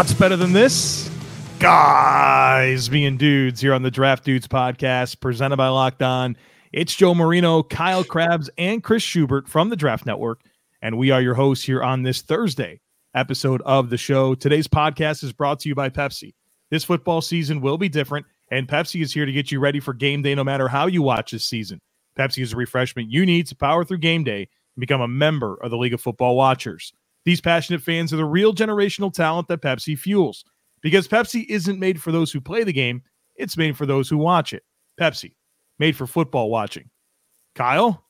What's better than this? Guys being dudes here on the Draft Dudes podcast presented by Locked On. It's Joe Marino, Kyle Crabbs, and Chris Schubert from the Draft Network. And we are your hosts here on this Thursday episode of the show. Today's podcast is brought to you by Pepsi. This football season will be different, and Pepsi is here to get you ready for game day no matter how you watch this season. Pepsi is a refreshment you need to power through game day and become a member of the League of Football Watchers. These passionate fans are the real generational talent that Pepsi fuels. Because Pepsi isn't made for those who play the game, it's made for those who watch it. Pepsi, made for football watching. Kyle,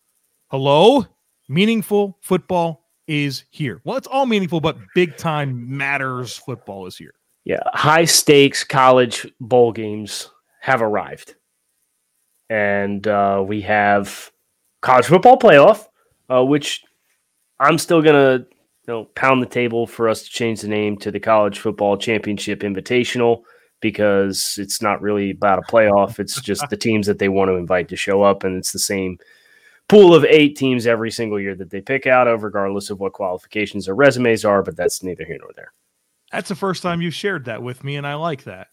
hello? Meaningful football is here. Well, it's all meaningful, but big time matters football is here. Yeah, high stakes college bowl games have arrived. And uh, we have college football playoff, uh, which I'm still going to know, pound the table for us to change the name to the College Football Championship Invitational because it's not really about a playoff. It's just the teams that they want to invite to show up, and it's the same pool of eight teams every single year that they pick out of, regardless of what qualifications or resumes are. But that's neither here nor there. That's the first time you've shared that with me, and I like that.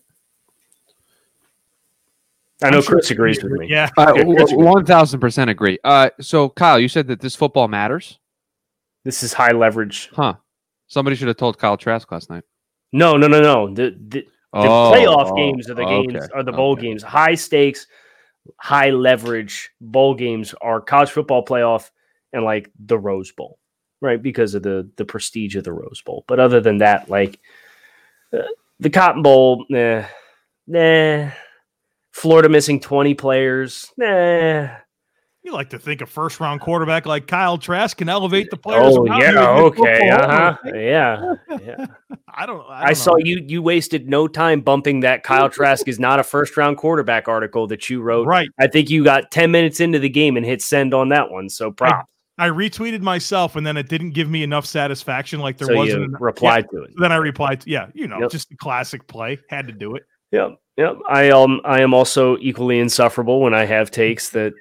I know Chris agrees with me. Yeah, uh, one thousand percent agree. Uh, so Kyle, you said that this football matters. This is high leverage. Huh. Somebody should have told Kyle Trask last night. No, no, no, no. The the, the Oh, playoff oh, games are the games okay, are the bowl okay. games. High stakes, high leverage bowl games are college football playoff and like the Rose Bowl, right? Because of the the prestige of the Rose Bowl. But other than that, like uh, the Cotton Bowl, nah, nah. Florida missing twenty players, nah. You like to think a first round quarterback like Kyle Trask can elevate the players. Oh yeah, okay, uh huh, yeah, yeah. I don't. I, I, don't saw know. you. You wasted no time bumping that Kyle Trask is not a first round quarterback article that you wrote. Right. I think you got ten minutes into the game and hit send on that one. So props. I retweeted myself, and then it didn't give me enough satisfaction. Like there so wasn't. enough- replied to it. Then I replied. To, yeah, you know, Yep. just a classic play. Had to do it. Yeah, yeah. I um I am also equally insufferable when I have takes that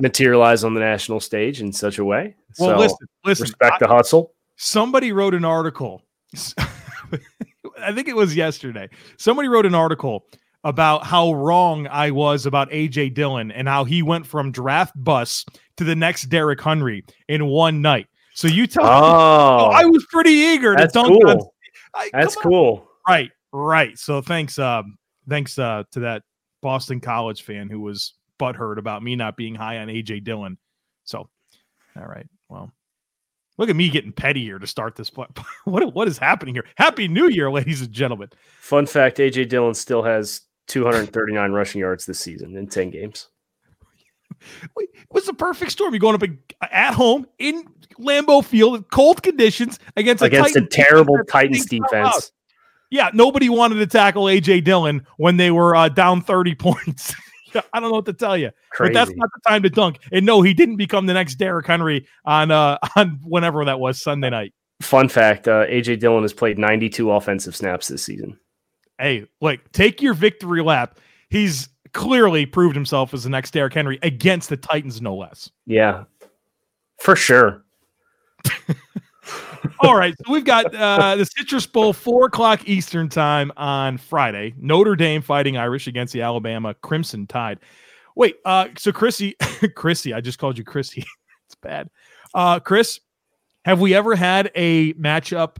materialize on the national stage in such a way. Well, so listen, listen. respect I- the hustle. somebody wrote an article. I think it was yesterday. Somebody wrote an article about how wrong I was about AJ Dillon and how he went from draft bus to the next Derrick Henry in one night. So you tell me, Oh, I was pretty eager to that's dunk on. cool. I- That's on. cool. Right, right. So thanks, um, thanks uh, to that Boston College fan who was butthurt about me not being high on AJ Dillon. So, all right, well, look at me getting petty here to start this. Play. what what is happening here? Happy New Year, ladies and gentlemen. Fun fact: AJ Dillon still has 239 rushing yards this season in 10 games. It was the perfect storm. You're going up at home in Lambeau Field, cold conditions against a, against a terrible Titans stinks out loud. defense. Yeah, nobody wanted to tackle AJ Dillon when they were uh, down 30 points. I don't know what to tell you. Crazy. But that's not the time to dunk. And no, he didn't become the next Derrick Henry on uh on whenever that was Sunday night. Fun fact: uh, AJ Dillon has played 92 offensive snaps this season. Hey, like take your victory lap. He's clearly proved himself as the next Derrick Henry against the Titans, no less. Yeah, for sure. All right, so we've got uh, the Citrus Bowl, four o'clock Eastern time on Friday. Notre Dame fighting Irish against the Alabama Crimson Tide. Wait, uh, so Chrissy, Chrissy, I just called you Chrissy. it's bad. Uh, Chris, have we ever had a matchup?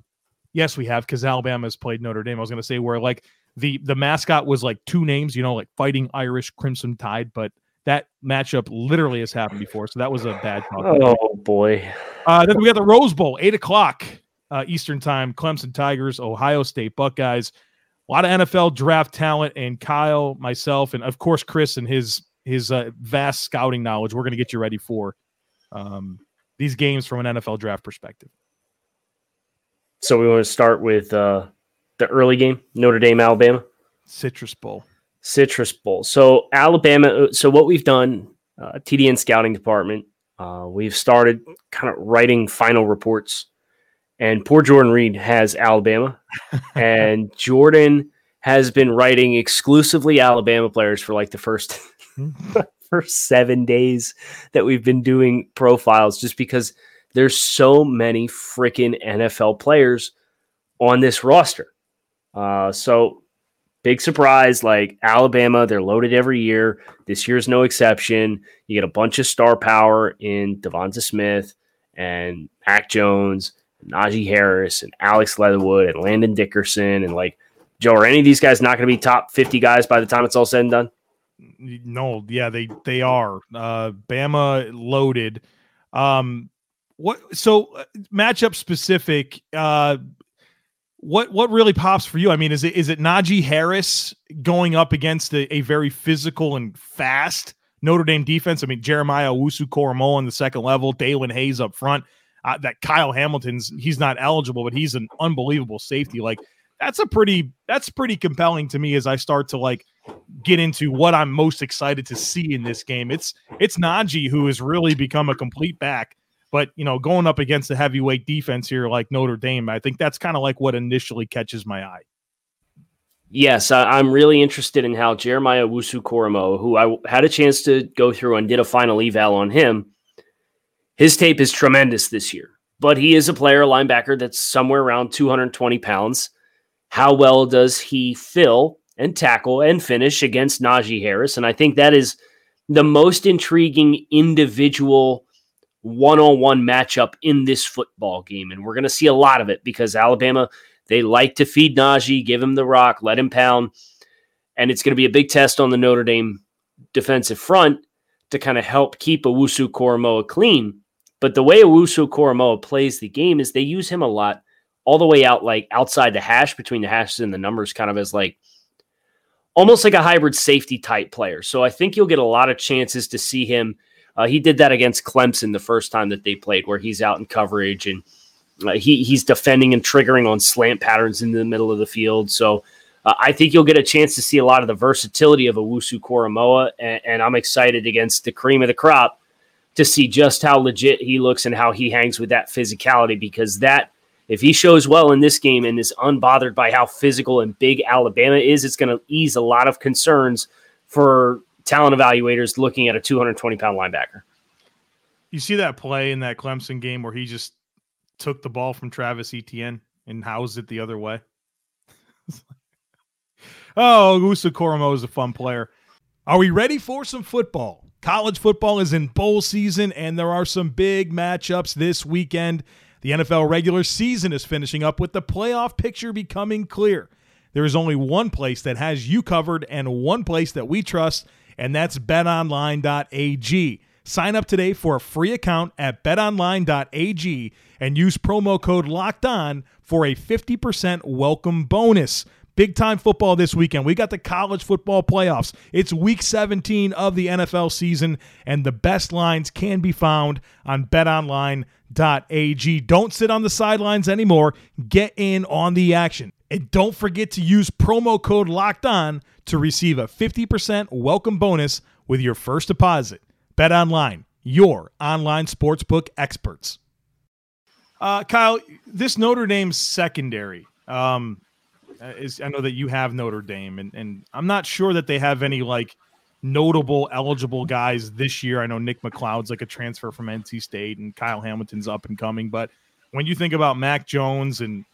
Yes, we have because Alabama has played Notre Dame. I was going to say where like the the mascot was like two names, you know, like Fighting Irish Crimson Tide, but that matchup literally has happened before. So that was a bad talk. Oh boy. Uh, then we got the Rose Bowl, eight o'clock uh, Eastern time. Clemson Tigers, Ohio State Buckeyes. A lot of NFL draft talent, and Kyle, myself, and of course Chris and his his uh, vast scouting knowledge. We're going to get you ready for um, these games from an NFL draft perspective. So we want to start with uh, the early game, Notre Dame, Alabama, Citrus Bowl. Citrus Bowl. So Alabama. uh, So what we've done, uh, TDN scouting department, uh, we've started kind of writing final reports, and poor Jordan Reid has Alabama, and Jordan has been writing exclusively Alabama players for like the first first seven days that we've been doing profiles, just because there's so many freaking NFL players on this roster. Uh, so big surprise, like Alabama, they're loaded every year. This year's no exception. You get a bunch of star power in Devonta Smith and Mac Jones, and Najee Harris, and Alex Leatherwood, and Landon Dickerson, and like Joe, are any of these guys not going to be top fifty guys by the time it's all said and done? No, yeah, they they are. Uh Bama loaded. Um what so uh, matchup specific uh what what really pops for you? I mean, is it is it Najee Harris going up against a, a very physical and fast Notre Dame defense? I mean, Jeremiah Owusu Koramoah on the second level, Daelin Hayes up front. Uh, that Kyle Hamilton's he's not eligible, but he's an unbelievable safety. Like that's a pretty that's pretty compelling to me as I start to like get into what I'm most excited to see in this game. It's it's Najee who has really become a complete back, but you know, going up against a heavyweight defense here like Notre Dame, I think that's kind of like what initially catches my eye. Yes, I, am really interested in how Jeremiah Owusu Koramoah, who I had a chance to go through and did a final eval on him, his tape is tremendous this year. But he is a player, a linebacker that's somewhere around 220 pounds how well does he fill and tackle and finish against Najee Harris? And I think that is the most intriguing individual one on one matchup in this football game. And we're going to see a lot of it because Alabama, they like to feed Najee, give him the rock, let him pound. And it's going to be a big test on the Notre Dame defensive front to kind of help keep Owusu Koramoah clean. But the way Owusu Koramoah plays the game is they use him a lot all the way out like outside the hash between the hashes and the numbers kind of as like almost like a hybrid safety type player. So I think you'll get a lot of chances to see him. Uh, he did that against Clemson the first time that they played, where he's out in coverage and uh, he he's defending and triggering on slant patterns in the middle of the field. So uh, I think you'll get a chance to see a lot of the versatility of Owusu Koramoah, and, and I'm excited against the cream of the crop to see just how legit he looks and how he hangs with that physicality because that if he shows well in this game and is unbothered by how physical and big Alabama is, it's going to ease a lot of concerns for talent evaluators looking at a 220 pound linebacker. You see that play in that Clemson game where he just took the ball from Travis Etienne and housed it the other way. oh, Owusu Koramoah is a fun player. Are we ready for some football? College football is in bowl season, and there are some big matchups this weekend. The NFL regular season is finishing up with the playoff picture becoming clear. There is only one place that has you covered and one place that we trust, and that's betonline.ag. Sign up today for a free account at betonline.ag and use promo code locked on for a 50% welcome bonus. Big time football this weekend. We got the college football playoffs. It's week 17 of the NFL season, and the best lines can be found on betonline.ag. Don't sit on the sidelines anymore. Get in on the action. And don't forget to use promo code locked on to receive a 50% welcome bonus with your first deposit. Bet online, your online sportsbook experts. Uh, Kyle, this Notre Dame secondary. Um, uh, is I know that you have Notre Dame, and and I'm not sure that they have any like notable eligible guys this year. I know Nick McCloud's like a transfer from NC State, and Kyle Hamilton's up and coming. But when you think about Mac Jones and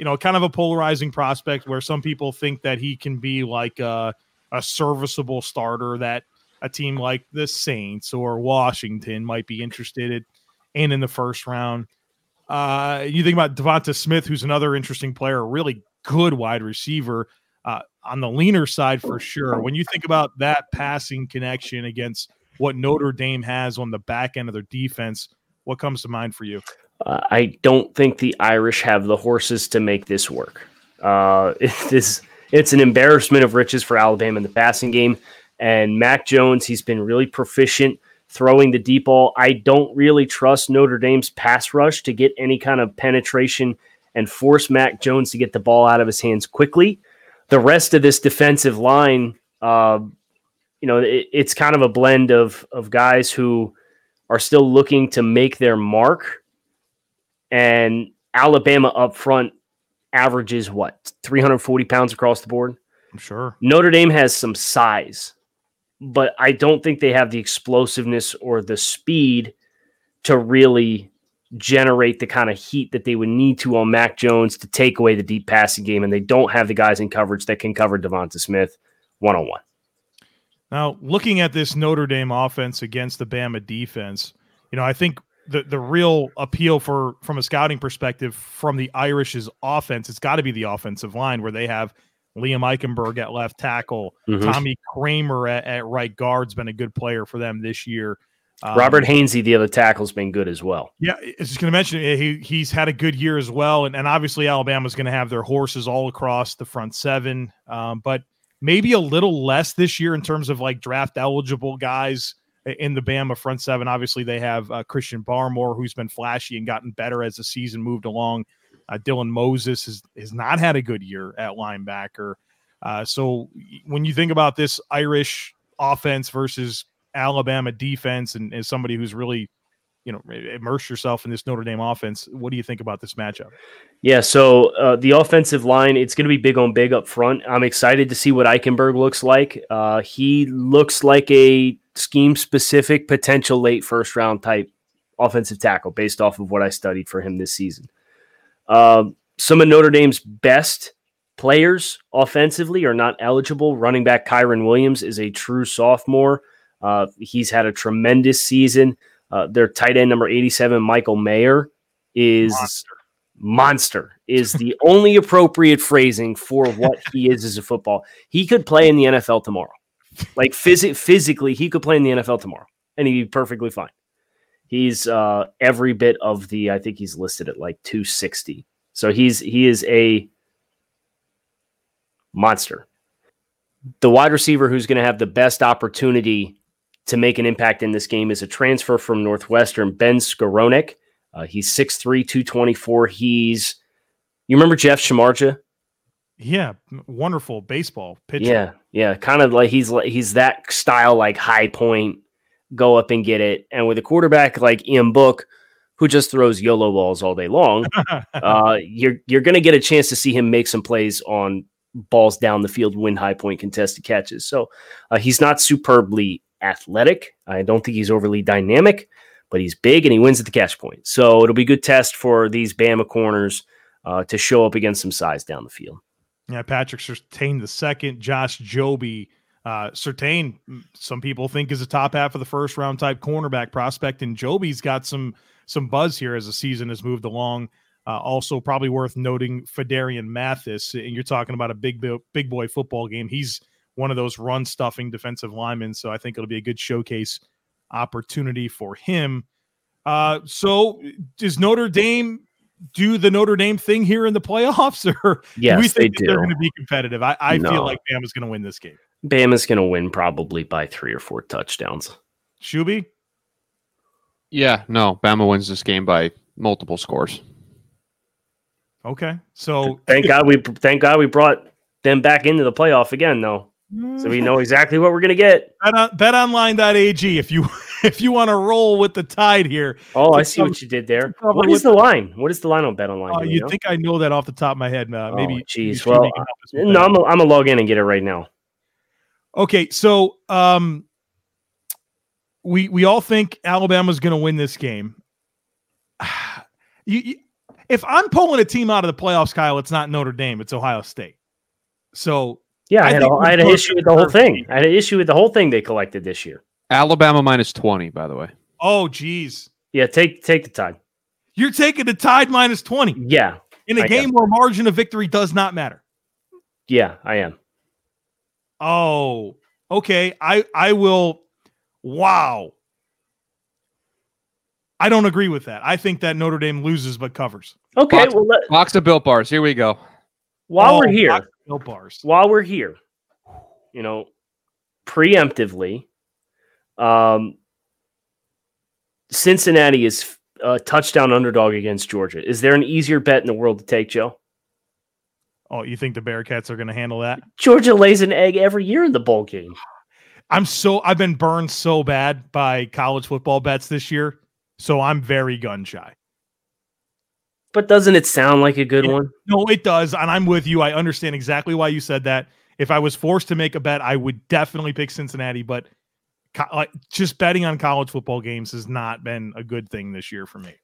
you know, kind of a polarizing prospect where some people think that he can be like a, a serviceable starter that a team like the Saints or Washington might be interested in and in the first round. Uh, you think about Devonta Smith, who's another interesting player, really good wide receiver uh, on the leaner side for sure. When you think about that passing connection against what Notre Dame has on the back end of their defense, what comes to mind for you? Uh, I don't think the Irish have the horses to make this work. Uh, it is, it's an embarrassment of riches for Alabama in the passing game. And Mac Jones, he's been really proficient throwing the deep ball. I don't really trust Notre Dame's pass rush to get any kind of penetration and force Mac Jones to get the ball out of his hands quickly. The rest of this defensive line, uh, you know, it, it's kind of a blend of of guys who are still looking to make their mark, and Alabama up front averages what 340 pounds across the board. I'm sure Notre Dame has some size, but I don't think they have the explosiveness or the speed to really generate the kind of heat that they would need to on Mac Jones to take away the deep passing game, and they don't have the guys in coverage that can cover Devonta Smith one on one. Now, looking at this Notre Dame offense against the Bama defense, you know, I think the the real appeal for from a scouting perspective from the Irish's offense, it's got to be the offensive line where they have Liam Eichenberg at left tackle, Mhm. Tommy Kraemer at, at right guard's been a good player for them this year. Um, Robert Hainsey, the other tackle's been good as well. Yeah, I was just going to mention uh, he he's had a good year as well, and, and obviously Alabama's going to have their horses all across the front seven, um, but maybe a little less this year in terms of like draft eligible guys in the Bama front seven. Obviously, they have uh, Christian Barmore, who's been flashy and gotten better as the season moved along. Uh, Dylan Moses has has not had a good year at linebacker. Uh, so when you think about this Irish offense versus Alabama defense, and as somebody who's really you know immerse yourself in this Notre Dame offense. What do you think about this matchup? Yeah, so uh, the offensive line, it's going to be big on big up front. I'm excited to see what Eichenberg looks like. Uh, he looks like a scheme specific, potential late first round type offensive tackle based off of what I studied for him this season. Um, some of Notre Dame's best players offensively are not eligible. Running back Kyren Williams is a true sophomore. Uh, he's had a tremendous season. Uh, their tight end number 87, Michael Mayer, is Monster. monster is the only appropriate phrasing for what he is as a football. He could play in the NFL tomorrow. Like phys- physically, he could play in the NFL tomorrow and he'd be perfectly fine. He's uh, every bit of the, I think he's listed at like 260. So he's he is a monster. The wide receiver who's going to have the best opportunity to make an impact in this game is a transfer from Northwestern, Ben Skowronek. Uh, he's 6'3, 224. He's, you remember Jeff Samardzija? Yeah, wonderful baseball pitcher. Yeah, yeah, kind of like he's like he's that style, like high point, go up and get it. And with a quarterback like Ian Book, who just throws YOLO balls all day long, uh, you're you're going to get a chance to see him make some plays on balls down the field, win high point contested catches. So uh, he's not superbly athletic. I don't think he's overly dynamic, but he's big and he wins at the catch point. So it'll be a good test for these Bama corners uh, to show up against some size down the field. Yeah. Patrick Surtain the second, Josh Jobe. Uh, Surtain, some people think is a top half of the first round type cornerback prospect, and Jobe's got some some buzz here as the season has moved along. Uh, also, probably worth noting Phidarian Mathis, and you're talking about a big big boy football game. He's one of those run stuffing defensive linemen, so I think it'll be a good showcase opportunity for him. Uh, so, is Notre Dame do the Notre Dame thing here in the playoffs, or Yes, do we they think they're going to be competitive? I, I No. feel like Bama's going to win this game. Bama's going to win probably by three or four touchdowns. Shuby, Yeah, no, Bama wins this game by multiple scores. okay. So Thank God we thank God we brought them back into the playoff again, though, so we mm. know exactly what we're going to get. bet on, betonline.ag if you if you want to roll with the tide here. Oh, I see cover- what you did there. What is the line? What is the line on Bet Online? Uh, Do we you'd know? think I know that off the top of my head. Uh, Oh, maybe. maybe. Well, help us with no. I'm a, I'm gonna log in and get it right now. Okay, so um, we we all think Alabama's going to win this game. you, you, if I'm pulling a team out of the playoffs, Kyle, it's not Notre Dame, it's Ohio State. So Yeah, I, I had, a, I had an issue with the whole thing. I had an issue with the whole thing they collected this year. Alabama minus 20, by the way. oh geez, Yeah, take take the time. you're taking the tide minus twenty Yeah, in a I game where margin of victory does not matter. yeah, I am. Oh, okay. I I will. Wow. I don't agree with that. I think that Notre Dame loses but covers. Okay, Box- well, let, Box of Built Bars. Here we go. while Oh, we're here, box of Milk bars. while we're here, you know, preemptively, um, Cincinnati is a touchdown underdog against Georgia. Is there an easier bet in the world to take, Joe? Oh, you think the Bearcats are going to handle that? Georgia lays an egg every year in the bowl game. I'm so I've been burned so bad by college football bets this year, so I'm very gun shy. But doesn't it sound like a good Yeah. one? No, it does, and I'm with you. I understand exactly why you said that. If I was forced to make a bet, I would definitely pick Cincinnati, but like just betting on college football games has not been a good thing this year for me.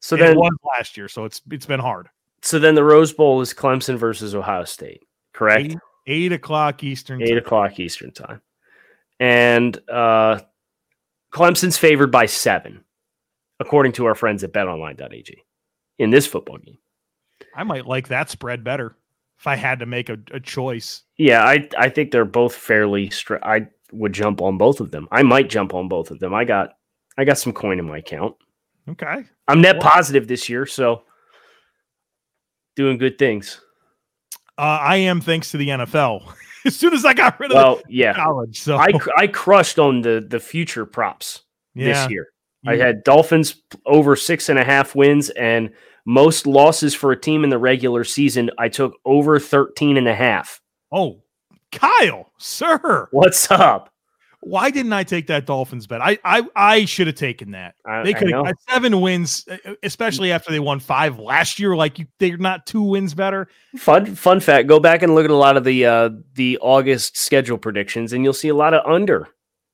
So And it was last year, so it's it's been hard. so then the Rose Bowl is Clemson versus Ohio State, correct? Eight, eight o'clock Eastern. Eight time. o'clock Eastern time, and uh, Clemson's favored by seven, according to our friends at BetOnline.ag, in this football game. I might like that spread better if I had to make a, a choice. Yeah, I I think they're both fairly. Str- I would jump on both of them. I might jump on both of them. I got I got some coin in my account. Okay. I'm net Well- positive this year, so doing good things. Uh, I am thanks to the NFL. as soon as I got rid of Well, the yeah, college, so I I crushed on the the future props yeah, this year. I had Dolphins over six and a half wins and most losses for a team in the regular season. I took over 13 and a half. Oh, Kyle, sir, What's up? why didn't I take that Dolphins bet? I I, I should have taken that. I, They could have seven wins, especially after they won five last year. Like you, they're not two wins better. Fun fun fact. Go back and look at a lot of the uh, the August schedule predictions, and you'll see a lot of under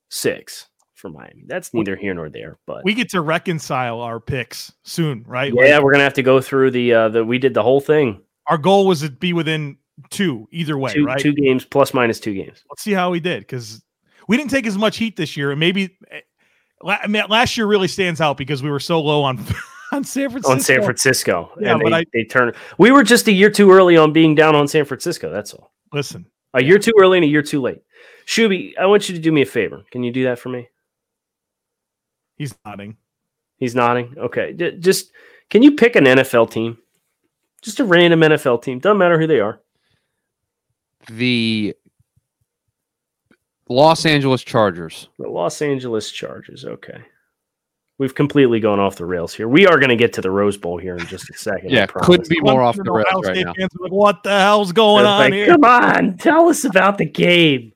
six for Miami. That's neither here nor there. But We get to reconcile our picks soon, right? yeah, Like, we're gonna have to go through the uh, the. We did the whole thing. our goal was to be within two either way, two right? two games plus minus two games. Let's see how we did because we didn't take as much heat this year, and maybe eh, I mean, last year really stands out because we were so low on on San Francisco. on San Francisco. Yeah, and but they, I- they turned. We were just a year too early on being down on San Francisco. That's all. Listen, A year too early and a year too late. Shuby, I want you to do me a favor. Can you do that for me? he's nodding. He's nodding. Okay. J- just can you pick an NFL team? Just a random NFL team. Doesn't matter who they are. The Los Angeles Chargers. The Los Angeles Chargers. Okay. We've completely gone off the rails here. We are going to get to the Rose Bowl here in just a second. Yeah, promise. couldn't be more off the rails Ohio right State now. fans like, what the hell's going It's on like, here? Come on, tell us about the game.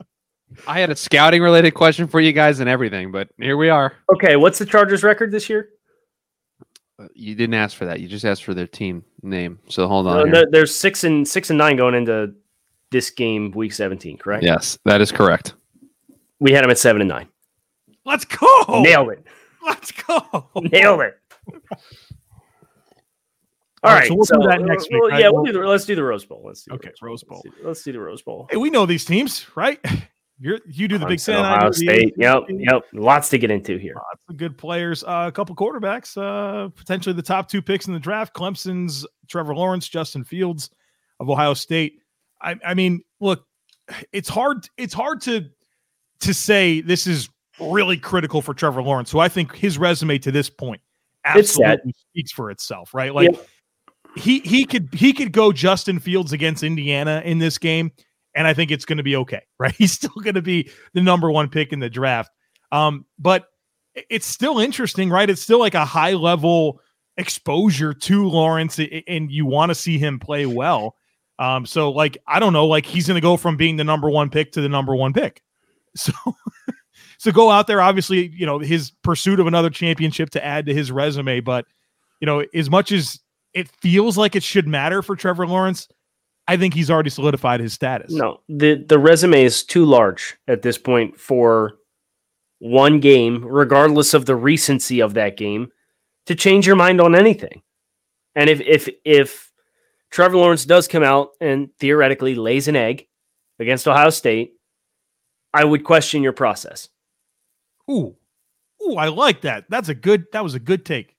I had a scouting related question for you guys and everything, but here we are. Okay, what's the Chargers record this year? Uh, You didn't ask for that. You just asked for their team name. So hold on. here. no, there's six and six and nine going into this game, week 17, correct? Yes, that is correct. We had them at seven and nine. Let's go. Nailed it. Let's go. Nailed it. All All right, right, so we'll do that next week, well, right? Yeah, we'll We'll- do the, let's do the Rose Bowl. Let's do the Okay, Rose Bowl. Let's do, let's do the Rose Bowl. Hey, we know these teams, right? You're you do the Big Clemson, Ten. Ohio do State. ACC. Yep, yep. Lots to get into here. Lots of good players. Uh, a couple quarterbacks. Uh, potentially the top two picks in the draft. Clemson's Trevor Lawrence, Justin Fields of Ohio State. I, I mean, look, it's hard. It's hard to to say this is really critical for Trevor Lawrence, who I think his resume to this point absolutely speaks for itself. Right? Like he he could he could go Justin Fields against Indiana in this game, and I think it's going to be okay. Right? He's still going to be the number one pick in the draft. Um, but it's still interesting, right? It's still like a high level exposure to Lawrence, and you want to see him play well. Um, so like I don't know, like he's to go from being the number one pick to the number one pick. So. So go out there. Obviously, you know his pursuit of another championship to add to his resume. But you know, as much as it feels like it should matter for Trevor Lawrence, I think he's already solidified his status. No, the the resume is too large at this point for one game, regardless of the recency of that game, to change your mind on anything. And if if if Trevor Lawrence does come out and theoretically lays an egg against Ohio State, I would question your process. Ooh, ooh, I like that. That's a good. That was a good take.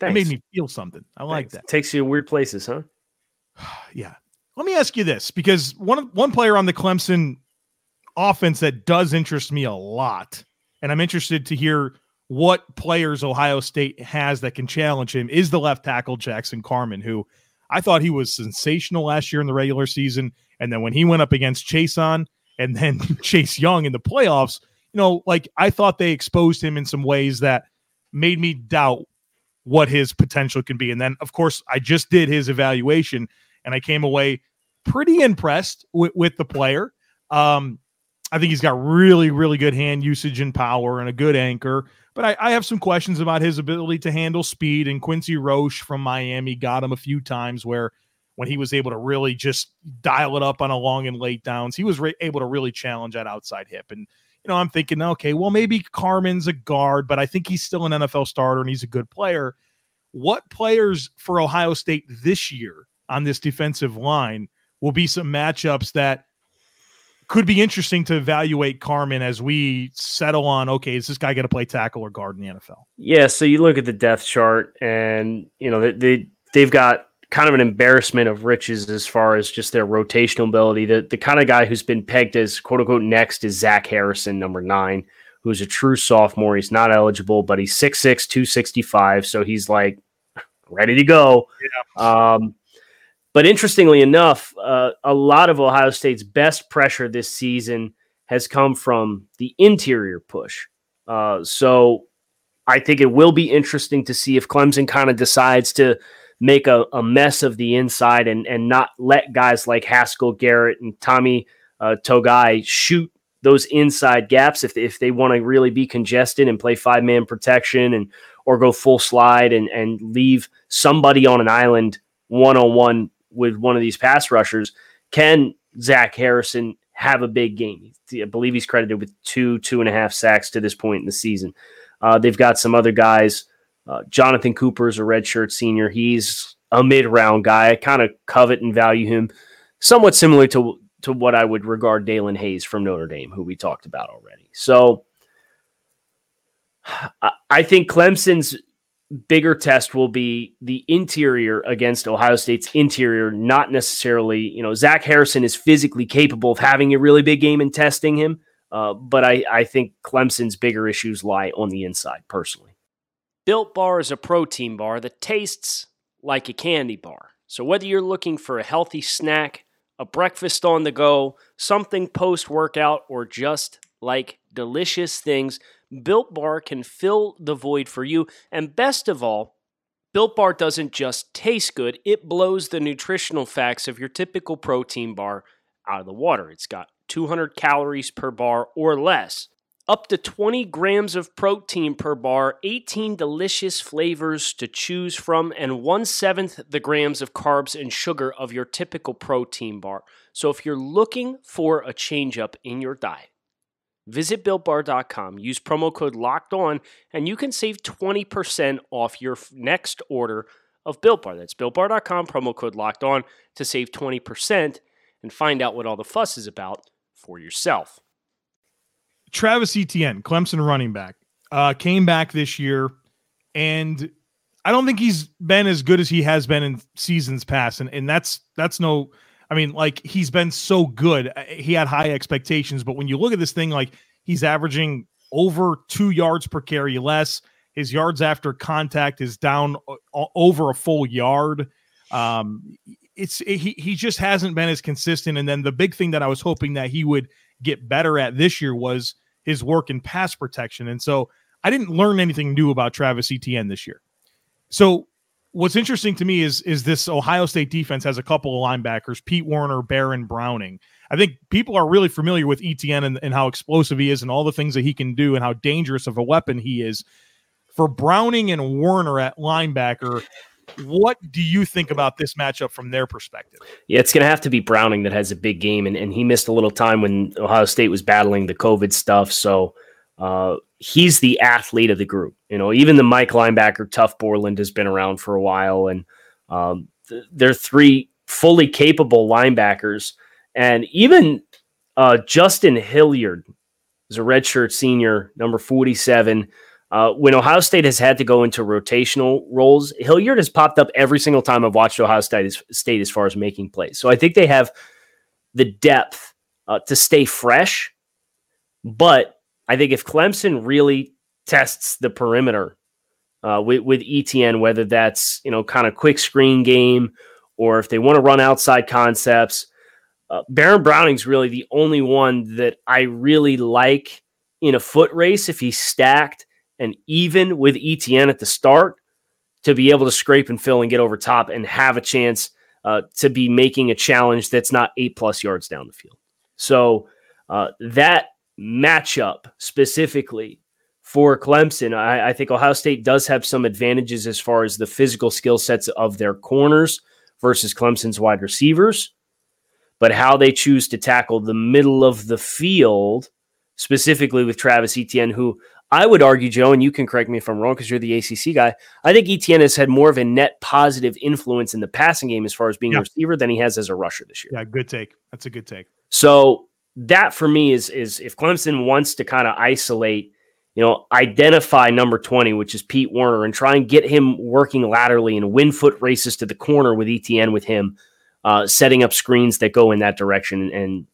That Thanks. made me feel something. I like Thanks. Takes you to weird places, huh? Yeah. Let me ask you this, because one one player on the Clemson offense that does interest me a lot, and I'm interested to hear what players Ohio State has that can challenge him is the left tackle Jackson Carman, who I thought he was sensational last year in the regular season, and then when he went up against Chase on and then Chase Young in the playoffs, you know, like I thought they exposed him in some ways that made me doubt what his potential can be. And then, of course, I just did his evaluation and I came away pretty impressed with, with the player. Um, I think he's got really, really good hand usage and power and a good anchor. But I, I have some questions about his ability to handle speed. And Quincy Roche from Miami got him a few times where when he was able to really just dial it up on a long and late downs, he was re- able to really challenge that outside hip. And you know, I'm thinking, okay, well, maybe Carman's a guard, but I think he's still an NFL starter and he's a good player. what players for Ohio State this year on this defensive line will be some matchups that could be interesting to evaluate Carman as we settle on okay, is this guy going to play tackle or guard in the NFL? Yeah, so you look at the depth chart, and you know they, they they've got kind of an embarrassment of riches as far as just their rotational ability. The the kind of guy who's been pegged as quote unquote next is Zach Harrison, number nine, who's a true sophomore. He's not eligible, but he's 6'6, 265, so he's like ready to go. Yeah. Um, but interestingly enough, uh, a lot of Ohio State's best pressure this season has come from the interior push. Uh, so I think it will be interesting to see if Clemson kind of decides to make a, a, mess of the inside and, and not let guys like Haskell Garrett and Tommy uh, Togiai shoot those inside gaps if, if they want to really be congested and play five man protection and or go full slide and, and leave somebody on an island one on one with one of these pass rushers, can Zach Harrison have a big game? I believe he's credited with two, two and a half sacks to this point in the season. Uh, they've got some other guys. Uh, Jonathan Cooper is a redshirt senior. He's a mid round guy. I kind of covet and value him somewhat similar to, to what I would regard Daelin Hayes from Notre Dame, who we talked about already. So I think Clemson's bigger test will be the interior against Ohio State's interior, not necessarily, you know, Zach Harrison is physically capable of having a really big game and testing him. Uh, but I, I think Clemson's bigger issues lie on the inside, personally. Built Bar is a protein bar that tastes like a candy bar. So whether you're looking for a healthy snack, a breakfast on the go, something post workout, or just like delicious things, Built Bar can fill the void for you. And best of all, Built Bar doesn't just taste good, it blows the nutritional facts of your typical protein bar out of the water. It's got 200 calories per bar or less, up to 20 grams of protein per bar, 18 delicious flavors to choose from, and one seventh the grams of carbs and sugar of your typical protein bar. So if you're looking for a change up in your diet, Visit builtbar.com, use promo code locked on, and you can save 20% off your next order of Built Bar. That's builtbar.com, promo code locked on to save 20% and find out what all the fuss is about for yourself. Travis Etienne, Clemson running back, uh, came back this year, and I don't think he's been as good as he has been in seasons past, and and that's that's no I mean, like he's been so good. Uh, he had high expectations, but when you look at this thing, like he's averaging over two yards per carry less. His yards after contact is down over a full yard. Um, it's it, he he just hasn't been as consistent. And then the big thing that I was hoping that he would get better at this year was his work in pass protection. And so I didn't learn anything new about Travis Etienne this year. So what's interesting to me is is this Ohio State defense has a couple of linebackers, Pete Werner, Baron Browning. I think people are really familiar with Etienne and, and how explosive he is and all the things that he can do and how dangerous of a weapon he is. For Browning and Warner at linebacker, what do you think about this matchup from their perspective? Yeah, it's going to have to be Browning that has a big game, and, and he missed a little time when Ohio State was battling the COVID stuff. So uh, he's the athlete of the group. You know, even the Mike linebacker, Tuf Borland, has been around for a while, and um, th- they're three fully capable linebackers. And even uh, Justin Hilliard is a redshirt senior, number 47. Uh, when Ohio State has had to go into rotational roles, Hilliard has popped up every single time I've watched Ohio State, State as far as making plays. So I think they have the depth uh, to stay fresh, but I think if Clemson really tests the perimeter uh, with, with Etienne, whether that's you know kind of quick screen game or if they want to run outside concepts, uh, Baron Browning's really the only one that I really like in a foot race if he's stacked and even with Etienne at the start to be able to scrape and fill and get over top and have a chance uh, to be making a challenge that's not eight plus yards down the field. So uh, that matchup specifically for Clemson, I, I, think Ohio State does have some advantages as far as the physical skill sets of their corners versus Clemson's wide receivers. But how they choose to tackle the middle of the field, specifically with Travis Etienne, who I would argue, Joe, and you can correct me if I'm wrong because you're the ACC guy. I think Etienne has had more of a net positive influence in the passing game as far as being Yeah. a receiver than he has as a rusher this year. Yeah, good take. That's a good take. So that for me is is if Clemson wants to kind of isolate, you know, identify number 20, which is Pete Werner, and try and get him working laterally and win foot races to the corner with Etienne with him, uh, setting up screens that go in that direction and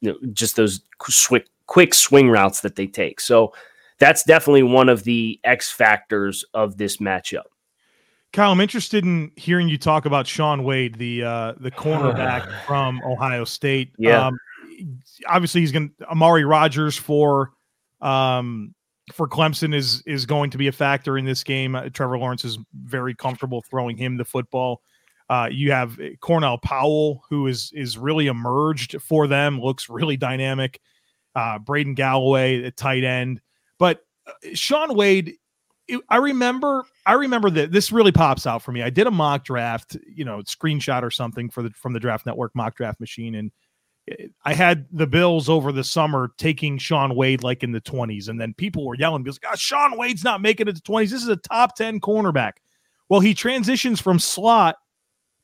you know, just those quick quick swing routes that they take. So that's definitely one of the X factors of this matchup. Kyle, I'm interested in hearing you talk about Shaun Wade, the uh, the cornerback from Ohio State. Yeah. Um, obviously, he's going to Amari Rodgers for um, for Clemson is is going to be a factor in this game. Uh, Trevor Lawrence is very comfortable throwing him the football. Uh, you have Cornell Powell, who is is really emerged for them, looks really dynamic. Uh, Braden Galloway at tight end, but uh, Shaun Wade I remember I remember that this really pops out for me. I did a mock draft, you know, screenshot or something for the from the draft network mock draft machine and I had the Bills over the summer taking Shaun Wade like in the 20s and then people were yelling because God, Shaun Wade's not making it to 20s. This is a top 10 cornerback. Well, he transitions from slot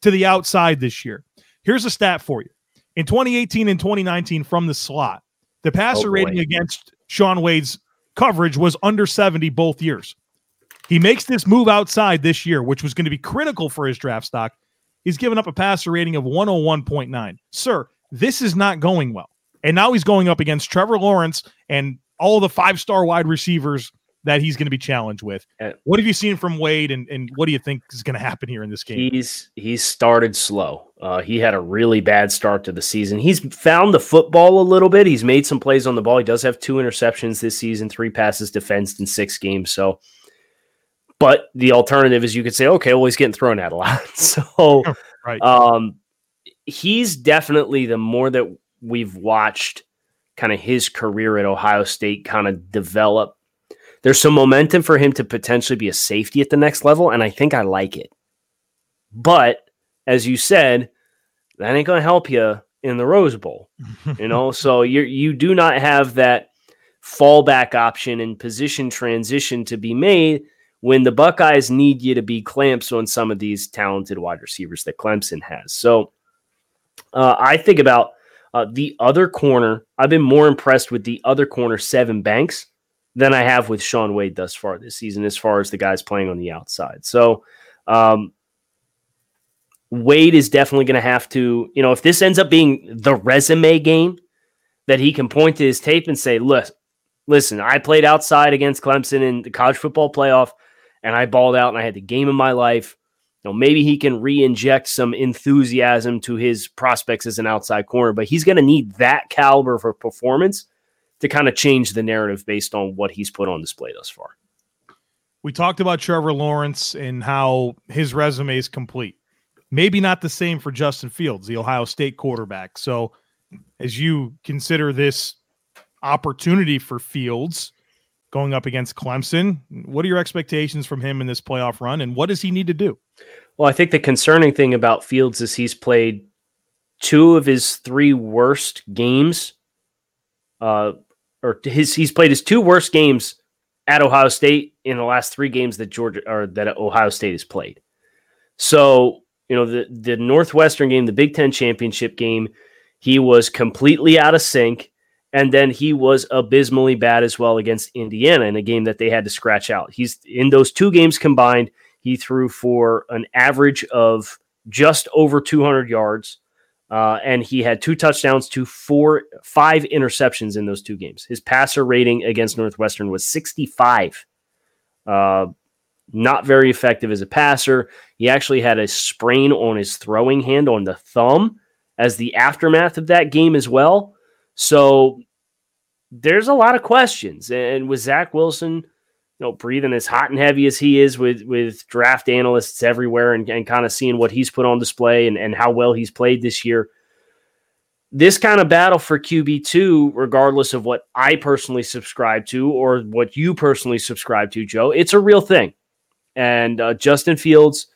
to the outside this year. Here's a stat for you. In 2018 and 2019 from the slot, the passer Oh, rating against Shaun Wade's coverage was under 70 both years. He makes this move outside this year, which was going to be critical for his draft stock. He's given up a passer rating of 101.9. Sir, this is not going well. And now he's going up against Trevor Lawrence and all the five star wide receivers that he's going to be challenged with. What have you seen from Wade, and, and what do you think is going to happen here in this game? He's he's started slow. Uh, he had a really bad start to the season. He's found the football a little bit. He's made some plays on the ball. He does have two interceptions this season, three passes defensed in six games. So, but the alternative is you could say, okay, well he's getting thrown at a lot. So, Right. um, he's definitely the more that we've watched kind of his career at Ohio State kind of develop. There's some momentum for him to potentially be a safety at the next level, and I think I like it. But as you said, that ain't going to help you in the Rose Bowl, you know. so you you do not have that fallback option and position transition to be made when the Buckeyes need you to be clamps on some of these talented wide receivers that Clemson has. So uh, I think about uh, the other corner. I've been more impressed with the other corner, Sevyn Banks, than I have with Shaun Wade thus far this season, as far as the guys playing on the outside. So um, Wade is definitely going to have to, you know, if this ends up being the resume game, that he can point to his tape and say, "Look, listen, I played outside against Clemson in the college football playoff, and I balled out, and I had the game of my life." Know, maybe he can re-inject some enthusiasm to his prospects as an outside corner, but he's going to need that caliber a performance to kind of change the narrative based on what he's put on display thus far. We talked about Trevor Lawrence and how his resume is complete. Maybe not the same for Justin Fields, the Ohio State quarterback. So, as you consider this opportunity for Fields going up against Clemson, what are your expectations from him in this playoff run, and what does he need to do? Well, I think the concerning thing about Fields is he's played two of his three worst games, uh, or his he's played his two worst games at Ohio State in the last three games that Georgia or that Ohio State has played. So you know the the Northwestern game, the Big Ten championship game, he was completely out of sync, and then he was abysmally bad as well against Indiana in a game that they had to scratch out. He's in those two games combined. He threw for an average of just over 200 yards, uh, and he had two touchdowns to four, five interceptions in those two games. His passer rating against Northwestern was 65. Uh, not very effective as a passer. He actually had a sprain on his throwing hand on the thumb as the aftermath of that game as well. So there's a lot of questions. And with Zach Wilson, you know, breathing as hot and heavy as he is with with draft analysts everywhere and, and kind of seeing what he's put on display and, and how well he's played this year. This kind of battle for QB2, regardless of what I personally subscribe to or what you personally subscribe to, Joe, it's a real thing. And uh, Justin Fields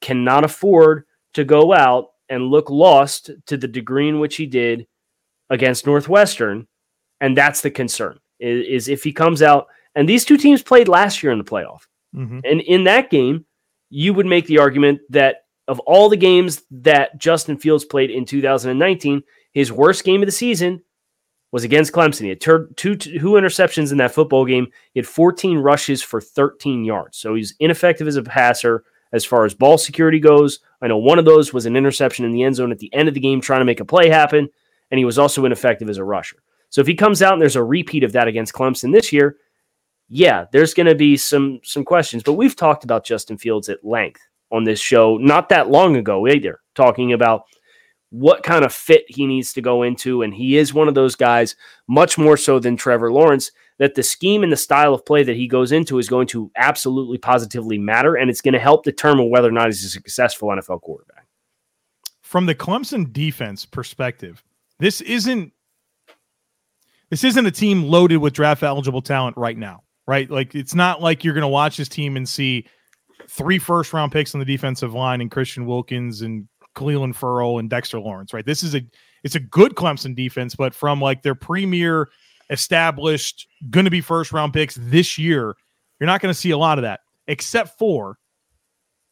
cannot afford to go out and look lost to the degree in which he did against Northwestern. And that's the concern is, is if he comes out And these two teams played last year in the playoff. Mhm. And in that game, you would make the argument that of all the games that Justin Fields played in 2019, his worst game of the season was against Clemson. He had two interceptions in that football game. He had 14 rushes for 13 yards. So he's ineffective as a passer as far as ball security goes. I know one of those was an interception in the end zone at the end of the game trying to make a play happen. And he was also ineffective as a rusher. So if he comes out and there's a repeat of that against Clemson this year, yeah, there's going to be some some questions. But we've talked about Justin Fields at length on this show not that long ago either, talking about what kind of fit he needs to go into. And he is one of those guys, much more so than Trevor Lawrence, that the scheme and the style of play that he goes into is going to absolutely positively matter. And it's going to help determine whether or not he's a successful NFL quarterback. From the Clemson defense perspective, this isn't this isn't a team loaded with draft eligible talent right now, right? Like it's not like you're going to watch this team and see three first round picks on the defensive line and Christian Wilkins and Clelin Ferrell and Dexter Lawrence, right? This is a it's a good Clemson defense, but from like their premier established going to be first round picks this year, you're not going to see a lot of that except for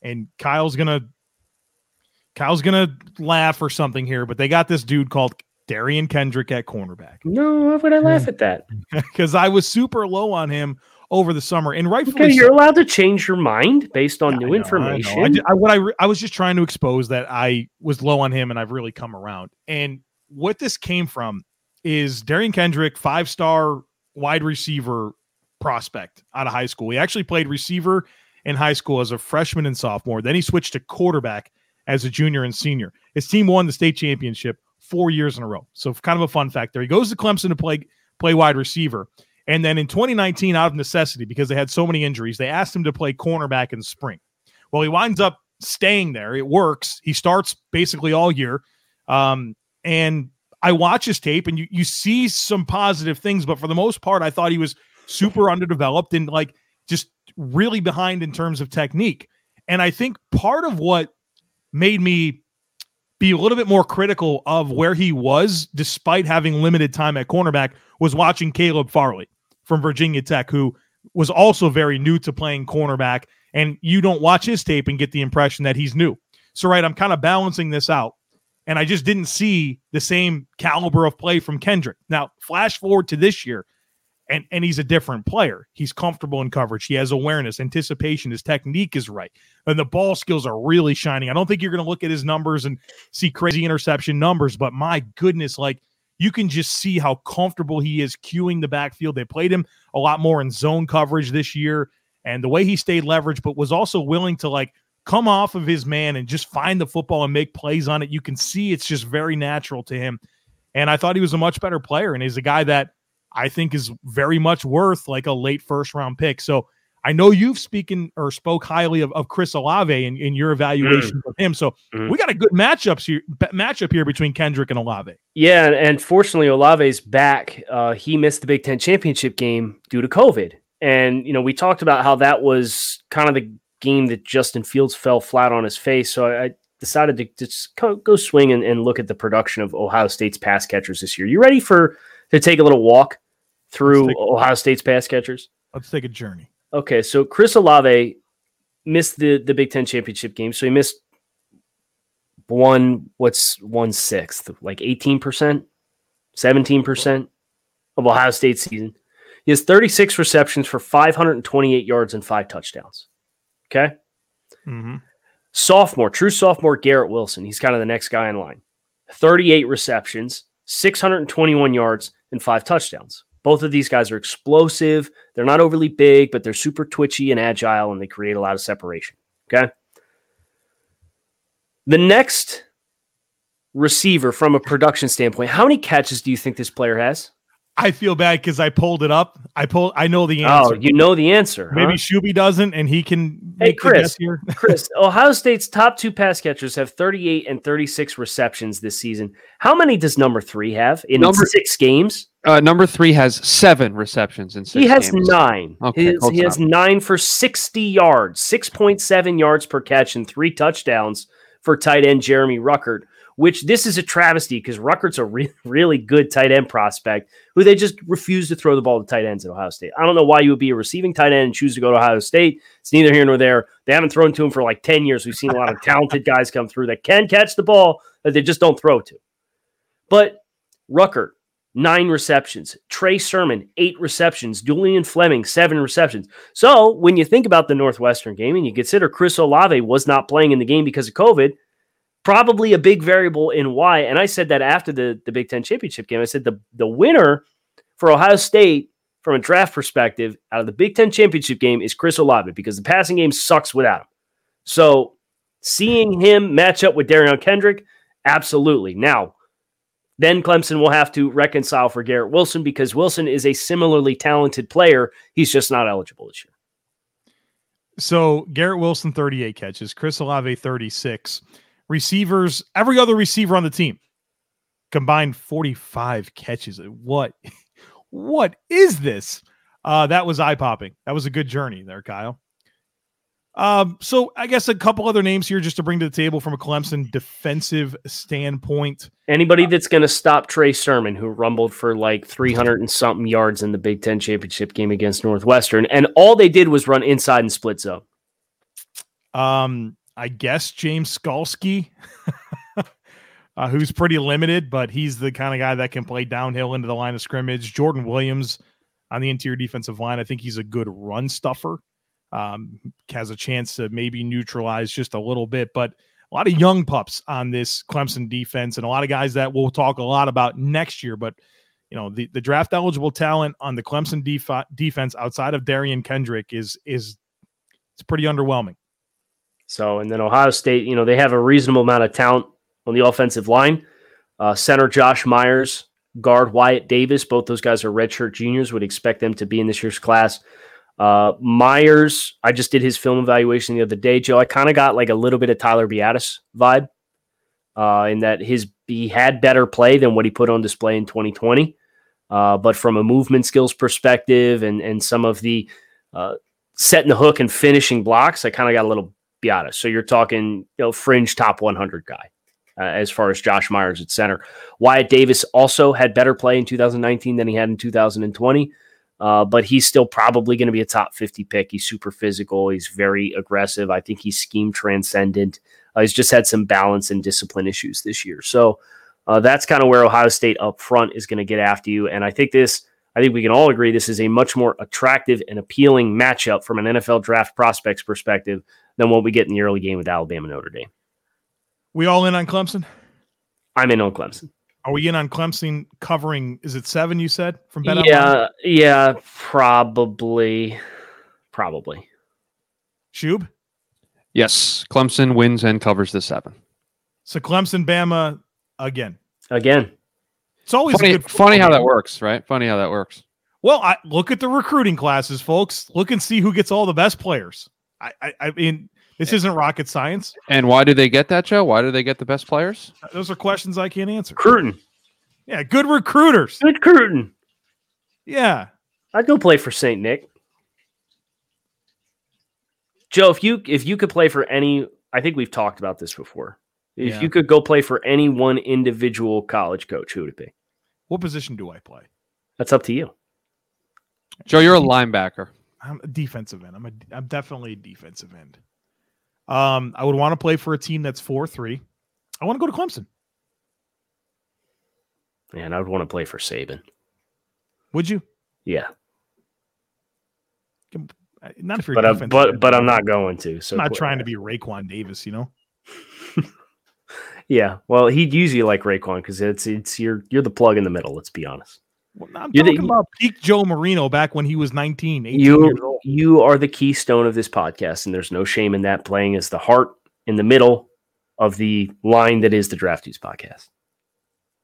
and Kyle's going to Kyle's going to laugh or something here, but they got this dude called Derion Kendrick at cornerback No, why would I laugh at that? because I was super low on him over the summer and rightfully Okay, so. you're allowed to change your mind based on I new I know. information. I, did- I- what I, re- I was just trying to expose that I was low on him and I've really come around. And what this came from is Derion Kendrick, five star wide receiver prospect out of high school. He actually played receiver in high school as a freshman and sophomore. Then he switched to quarterback as a junior and senior. His team won the state championship four years in a row. So kind of a fun fact there. He goes to Clemson to play play wide receiver. And then in 2019, out of necessity, because they had so many injuries, they asked him to play cornerback in spring. Well, he winds up staying there. It works. He starts basically all year. Um, and I watch his tape and you, you see some positive things, but for the most part, I thought he was super underdeveloped and like just really behind in terms of technique. And I think part of what made me be a little bit more critical of where he was, despite having limited time at cornerback, was watching Caleb Farley from Virginia Tech, who was also very new to playing cornerback. And you don't watch his tape and get the impression that he's new. So, right, I'm kind of balancing this out. And I just didn't see the same caliber of play from Kendrick. Now, flash forward to this year, and, and he's a different player. He's comfortable in coverage. He has awareness, anticipation. His technique is right. And the ball skills are really shining. I don't think you're going to look at his numbers and see crazy interception numbers, but my goodness, like you can just see how comfortable he is cueing the backfield. They played him a lot more in zone coverage this year. And the way he stayed leveraged, but was also willing to like come off of his man and just find the football and make plays on it. You can see it's just very natural to him. And I thought he was a much better player. And he's a guy that I think is very much worth like a late first round pick. So I know you've spoken or spoke highly of, of Chris Olave in, in your evaluation of him. So Mhm. we got a good matchups here matchup here between Kendrick and Olave. Yeah, and- fortunately, Olave's back. Uh, he missed the Big Ten championship game due to COVID, and you know we talked about how that was kind of the game that Justin Fields fell flat on his face. So I, decided to just go, go swing and, and look at the production of Ohio State's pass catchers this year. You ready for to take a little walk through take- Ohio State's pass catchers? Let's take a journey. Okay, so Chris Olave missed the the Big Ten championship game, so he missed one what's one sixth, like eighteen percent, seventeen percent of Ohio State season. He has thirty six receptions for five hundred and twenty eight yards and five touchdowns. Okay, Mm-hmm. sophomore, true sophomore Garrett Wilson. He's kind of the next guy in line. Thirty eight receptions, six hundred and twenty one yards and five touchdowns. Both of these guys are explosive. They're not overly big, but they're super twitchy and agile, and they create a lot of separation. Okay. The next receiver from a production standpoint, how many catches do you think this player has? I feel bad because I pulled it up. I pulled. I know the oh, answer. Oh, you know the answer. huh? Maybe Shuby doesn't, and he can Hey, make the Chris. guess here. Chris, Ohio State's top two pass catchers have 38 and 36 receptions this season. How many does number three have in Number- six games? Uh, number three has seven receptions in six he has games. nine. Okay, His- he has nine for 60 yards, 6.7 yards per catch, and three touchdowns for tight end Jeremy Ruckert. which this is a travesty because Ruckert's a re- really good tight end prospect who they just refuse to throw the ball to tight ends at Ohio State. I don't know why you would be a receiving tight end and choose to go to Ohio State. It's neither here nor there. They haven't thrown to him for like 10 years. We've seen a lot of talented guys come through that can catch the ball that they just don't throw to. But Ruckert, nine receptions. Trey Sermon, eight receptions. Julian Fleming, seven receptions. So when you think about the Northwestern game and you consider Chris Olave was not playing in the game because of COVID, probably a big variable in why. And I said that after the, the Big Ten championship game. I said the, the winner for Ohio State from a draft perspective out of the Big Ten championship game is Chris Olave because the passing game sucks without him. So seeing him match up with Derion Kendrick, absolutely. Now, then Clemson will have to reconcile for Garrett Wilson because Wilson is a similarly talented player. He's just not eligible this year. So Garrett Wilson, 38 catches, Chris Olave, 36 receivers, every other receiver on the team combined 45 catches. What what is this? Uh, that was eye popping. That was a good journey there, Kyle. Um, so I guess a couple other names here just to bring to the table from a Clemson defensive standpoint. Anybody that's going to stop Trey Sermon, who rumbled for like 300 and something yards in the Big Ten championship game against Northwestern, and all they did was run inside and split zone. Um, I guess James Skalski, uh, who's pretty limited, but he's the kind of guy that can play downhill into the line of scrimmage. Jordan Williams on the interior defensive line. I think he's a good run stuffer. Um, has a chance to maybe neutralize just a little bit, but a lot of young pups on this Clemson defense and a lot of guys that we'll talk a lot about next year. But you know, the, the draft eligible talent on the Clemson def- defense outside of Derion Kendrick is is it's pretty underwhelming. So, and then Ohio State, you know, they have a reasonable amount of talent on the offensive line. Uh, center Josh Myers, guard Wyatt Davis, both those guys are redshirt juniors. Would expect them to be in this year's class. Uh, Myers, I just did his film evaluation the other day, Joe. I kind of got like a little bit of Tyler Biadasz vibe, uh, in that his he had better play than what he put on display in 2020. Uh, but from a movement skills perspective and and some of the uh, setting the hook and finishing blocks, I kind of got a little Biadasz. So you're talking, you know, fringe top 100 guy uh, as far as Josh Myers at center. Wyatt Davis also had better play in 2019 than he had in 2020. Uh, but he's still probably going to be a top 50 pick. He's super physical. He's very aggressive. I think he's scheme transcendent. Uh, he's just had some balance and discipline issues this year. So uh, that's kind of where Ohio State up front is going to get after you. And I think this, I think we can all agree this is a much more attractive and appealing matchup from an NFL draft prospects perspective than what we get in the early game with Alabama Notre Dame. We all in on Clemson? I'm in on Clemson. Are we in on Clemson covering? Is it seven? You said from Bet Yeah, Online? yeah, probably, probably. Shub. Yes, Clemson wins and covers the seven. So Clemson, Bama again. Again. It's always funny, funny how that works, right? Funny how that works. Well, I look at the recruiting classes, folks. Look and see who gets all the best players. I, I, I mean, this isn't rocket science. And why do they get that, Joe? Why do they get the best players? Those are questions I can't answer. Cruton. Yeah, good recruiters. Good Cruton. Yeah. I'd go play for St. Nick. Joe, if you if you could play for any I think we've talked about this before. If yeah. you could go play for any one individual college coach, who would it be? What position do I play? That's up to you. Joe, you're a linebacker. I'm a defensive end. I'm a I'm definitely a defensive end. Um, I would want to play for a team that's four three. I want to go to Clemson. Man, I would want to play for Saban. Would you? Yeah. Not if you're, but I, but but I'm not going to. So I'm not trying to be Raekwon Davis, you know. yeah, well, he'd use you like Raekwon because it's it's you're you're the plug in the middle. Let's be honest. Well, I'm You're talking the, about peak Joe Marino back when he was 19, you, You are the keystone of this podcast, and there's no shame in that. Playing as the heart in the middle of the line that is the Draft podcast.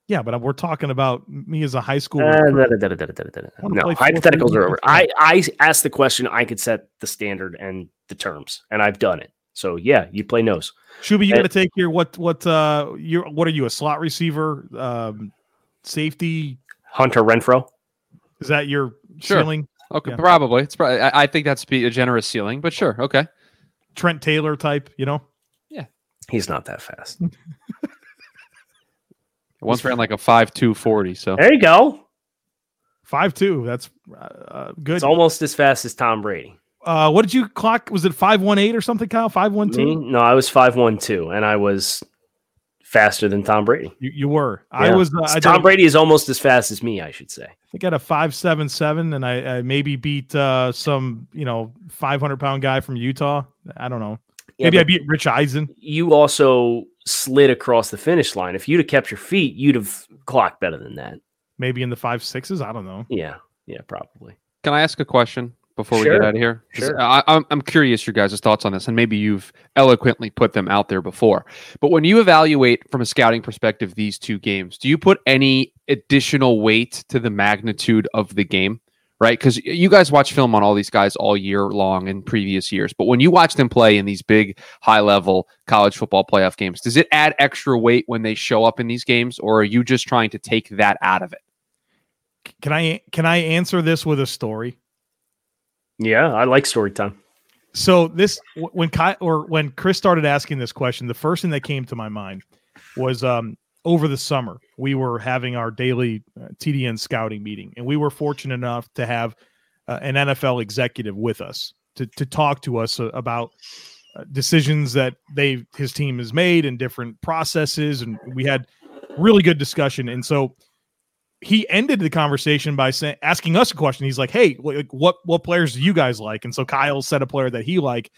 Yeah, but we're talking about me as a high school. Uh, no, hypotheticals are over. I, I asked the question. I could set the standard and the terms, and I've done it. So yeah, you play nose. Shuby, you got to take here. What what uh, you what are you a slot receiver, um, safety, Hunter Renfrow. Is that your sure. ceiling? Okay, yeah. probably. It's probably. I, I think that's be a generous ceiling, but sure. Okay. Trent Taylor type, you know. Yeah, he's not that fast. Once ran like a five two forty. So There you go. Five two. That's uh, uh, good. It's almost as fast as Tom Brady. Uh, what did you clock? Was it five one eight or something, Kyle? Five one Me? two. No, I was five one two, and I was faster than Tom Brady. You, you were. I was. Uh, I Tom did- Brady is almost as fast as me, I should say. I got I had a five seven seven, and I, I maybe beat uh, some you know five hundred pound guy from Utah. I don't know. Yeah, maybe I beat Rich Eisen. you also slid across the finish line. If you'd have kept your feet, you'd have clocked better than that. Maybe in the five sixes. I don't know. Yeah, yeah, probably. can I ask a question before we get out of here? Sure. I, I'm I'm curious your guys' thoughts on this, and maybe you've eloquently put them out there before. But when you evaluate from a scouting perspective these two games, do you put any additional weight to the magnitude of the game? Right, because you guys watch film on all these guys all year long in previous years, but when you watch them play in these big, high-level college football playoff games, does it add extra weight when they show up in these games, or are you just trying to take that out of it? Can I can I answer this with a story? Yeah, I like story time. So this when Kai or when Chris started asking this question, the first thing that came to my mind was um over the summer we were having our daily uh, TDN scouting meeting, and we were fortunate enough to have uh, an NFL executive with us to to talk to us uh, about uh, decisions that they his team has made and different processes, and we had really good discussion. And so he ended the conversation by saying, asking us a question. He's like, "Hey, like, what what players do you guys like?" And so Kyle said a player that he liked.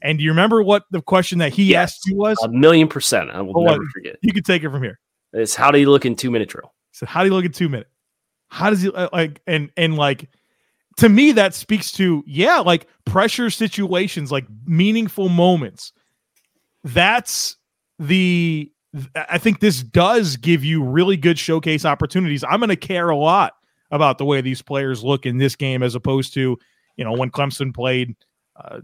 And do you remember what the question that he Yes. asked you was? A million percent. I will Oh, never forget. you can take it from here. It's how do you look in two minute drill? So how do you look in two minute? How does he uh, like and and like to me that speaks to yeah like pressure situations like meaningful moments. That's the I think this does give you really good showcase opportunities. I'm going to care a lot about the way these players look in this game as opposed to you know when Clemson played uh,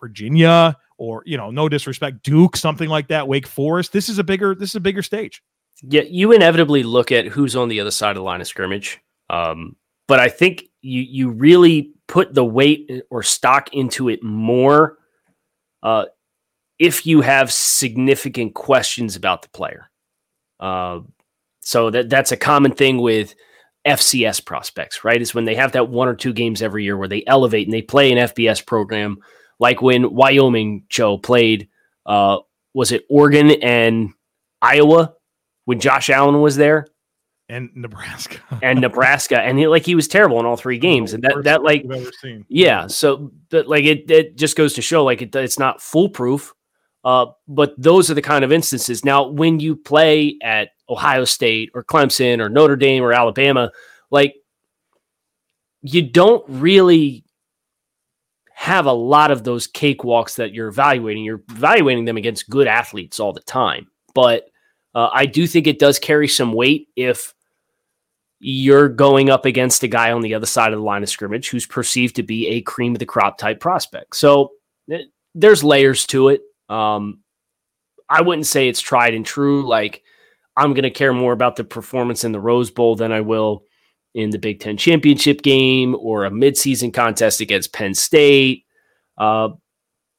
Virginia or you know no disrespect Duke something like that Wake Forest. This is a bigger this is a bigger stage. Yeah, you inevitably look at who's on the other side of the line of scrimmage. Um, but I think you you really put the weight or stock into it more uh, if you have significant questions about the player. Uh, so that that's a common thing with FCS prospects, right? Is when they have that one or two games every year where they elevate and they play an FBS program, like when Wyoming Joe played. Uh, was it Oregon and Iowa when Josh Allen was there and Nebraska and Nebraska, and he like he was terrible in all three games, and that that like yeah, so that like it it just goes to show like it, it's not foolproof. Uh, but those are the kind of instances. Now, when you play at Ohio State or Clemson or Notre Dame or Alabama, like you don't really have a lot of those cakewalks that you're evaluating. You're evaluating them against good athletes all the time. But uh, I do think it does carry some weight if you're going up against a guy on the other side of the line of scrimmage who's perceived to be a cream of the crop type prospect. So eh, there's layers to it. Um, I wouldn't say it's tried and true. Like I'm going to care more about the performance in the Rose Bowl than I will in the Big Ten championship game or a midseason contest against Penn State. Uh,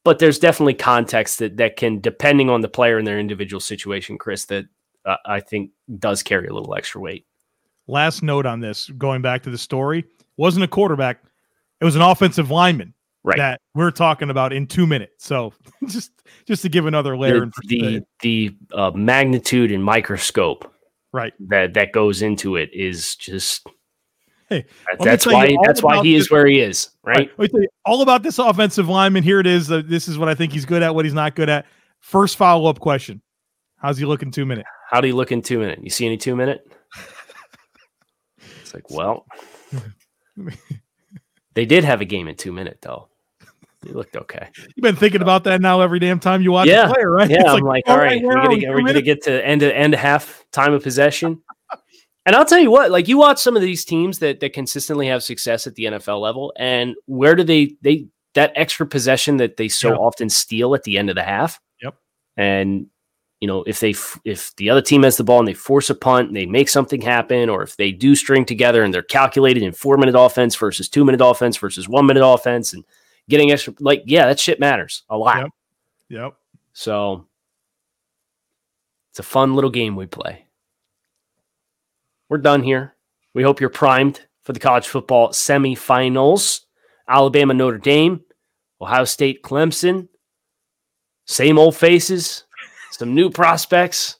but there's definitely context that that can, depending on the player and their individual situation, Chris, that uh, I think does carry a little extra weight. Last note on this, going back to the story, wasn't a quarterback. It was an offensive lineman Right. that we're talking about in two minutes. So just just to give another layer the the, the uh, magnitude and microscope right. that that goes into it is just Hey, that- that's why that's why he is where he is right Let me tell you all about this offensive lineman. Here it is. Uh, this is what I think he's good at, what he's not good at. First follow up question. How's he looking two minute? how do you look in two minute you see any two minute it's like well they did have a game in two minute though he looked okay You've been thinking about that now every damn time you watch Yeah. a player, right? yeah It's i'm like all all right where we're gonna, we? get, Two are we gonna minutes? get to end to end half time of possession and i'll tell you what like you watch some of these teams that that consistently have success at the nfl level and where do they they that extra possession that they so Yeah. often steal at the end of the half Yep. and you know if they if the other team has the ball and they force a punt and they make something happen or if they do string together and they're calculated in four minute offense versus two minute offense versus one minute offense and getting extra like yeah that shit matters a lot Yep. Yep. so it's a fun little game we play we're done here. We hope you're primed for the college football semifinals. Alabama, Notre Dame, Ohio State, Clemson. Same old faces, some new prospects.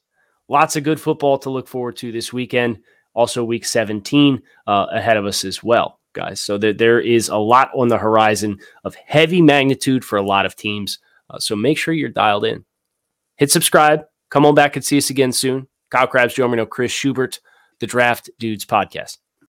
Lots of good football to look forward to this weekend. Also, week 17 uh, ahead of us as well, guys. So there, there is a lot on the horizon of heavy magnitude for a lot of teams. Uh, so make sure you're dialed in. Hit subscribe. Come on back and see us again soon. Kyle Crabbs, Joe Marino, Chris Schubert, the Draft Dudes podcast.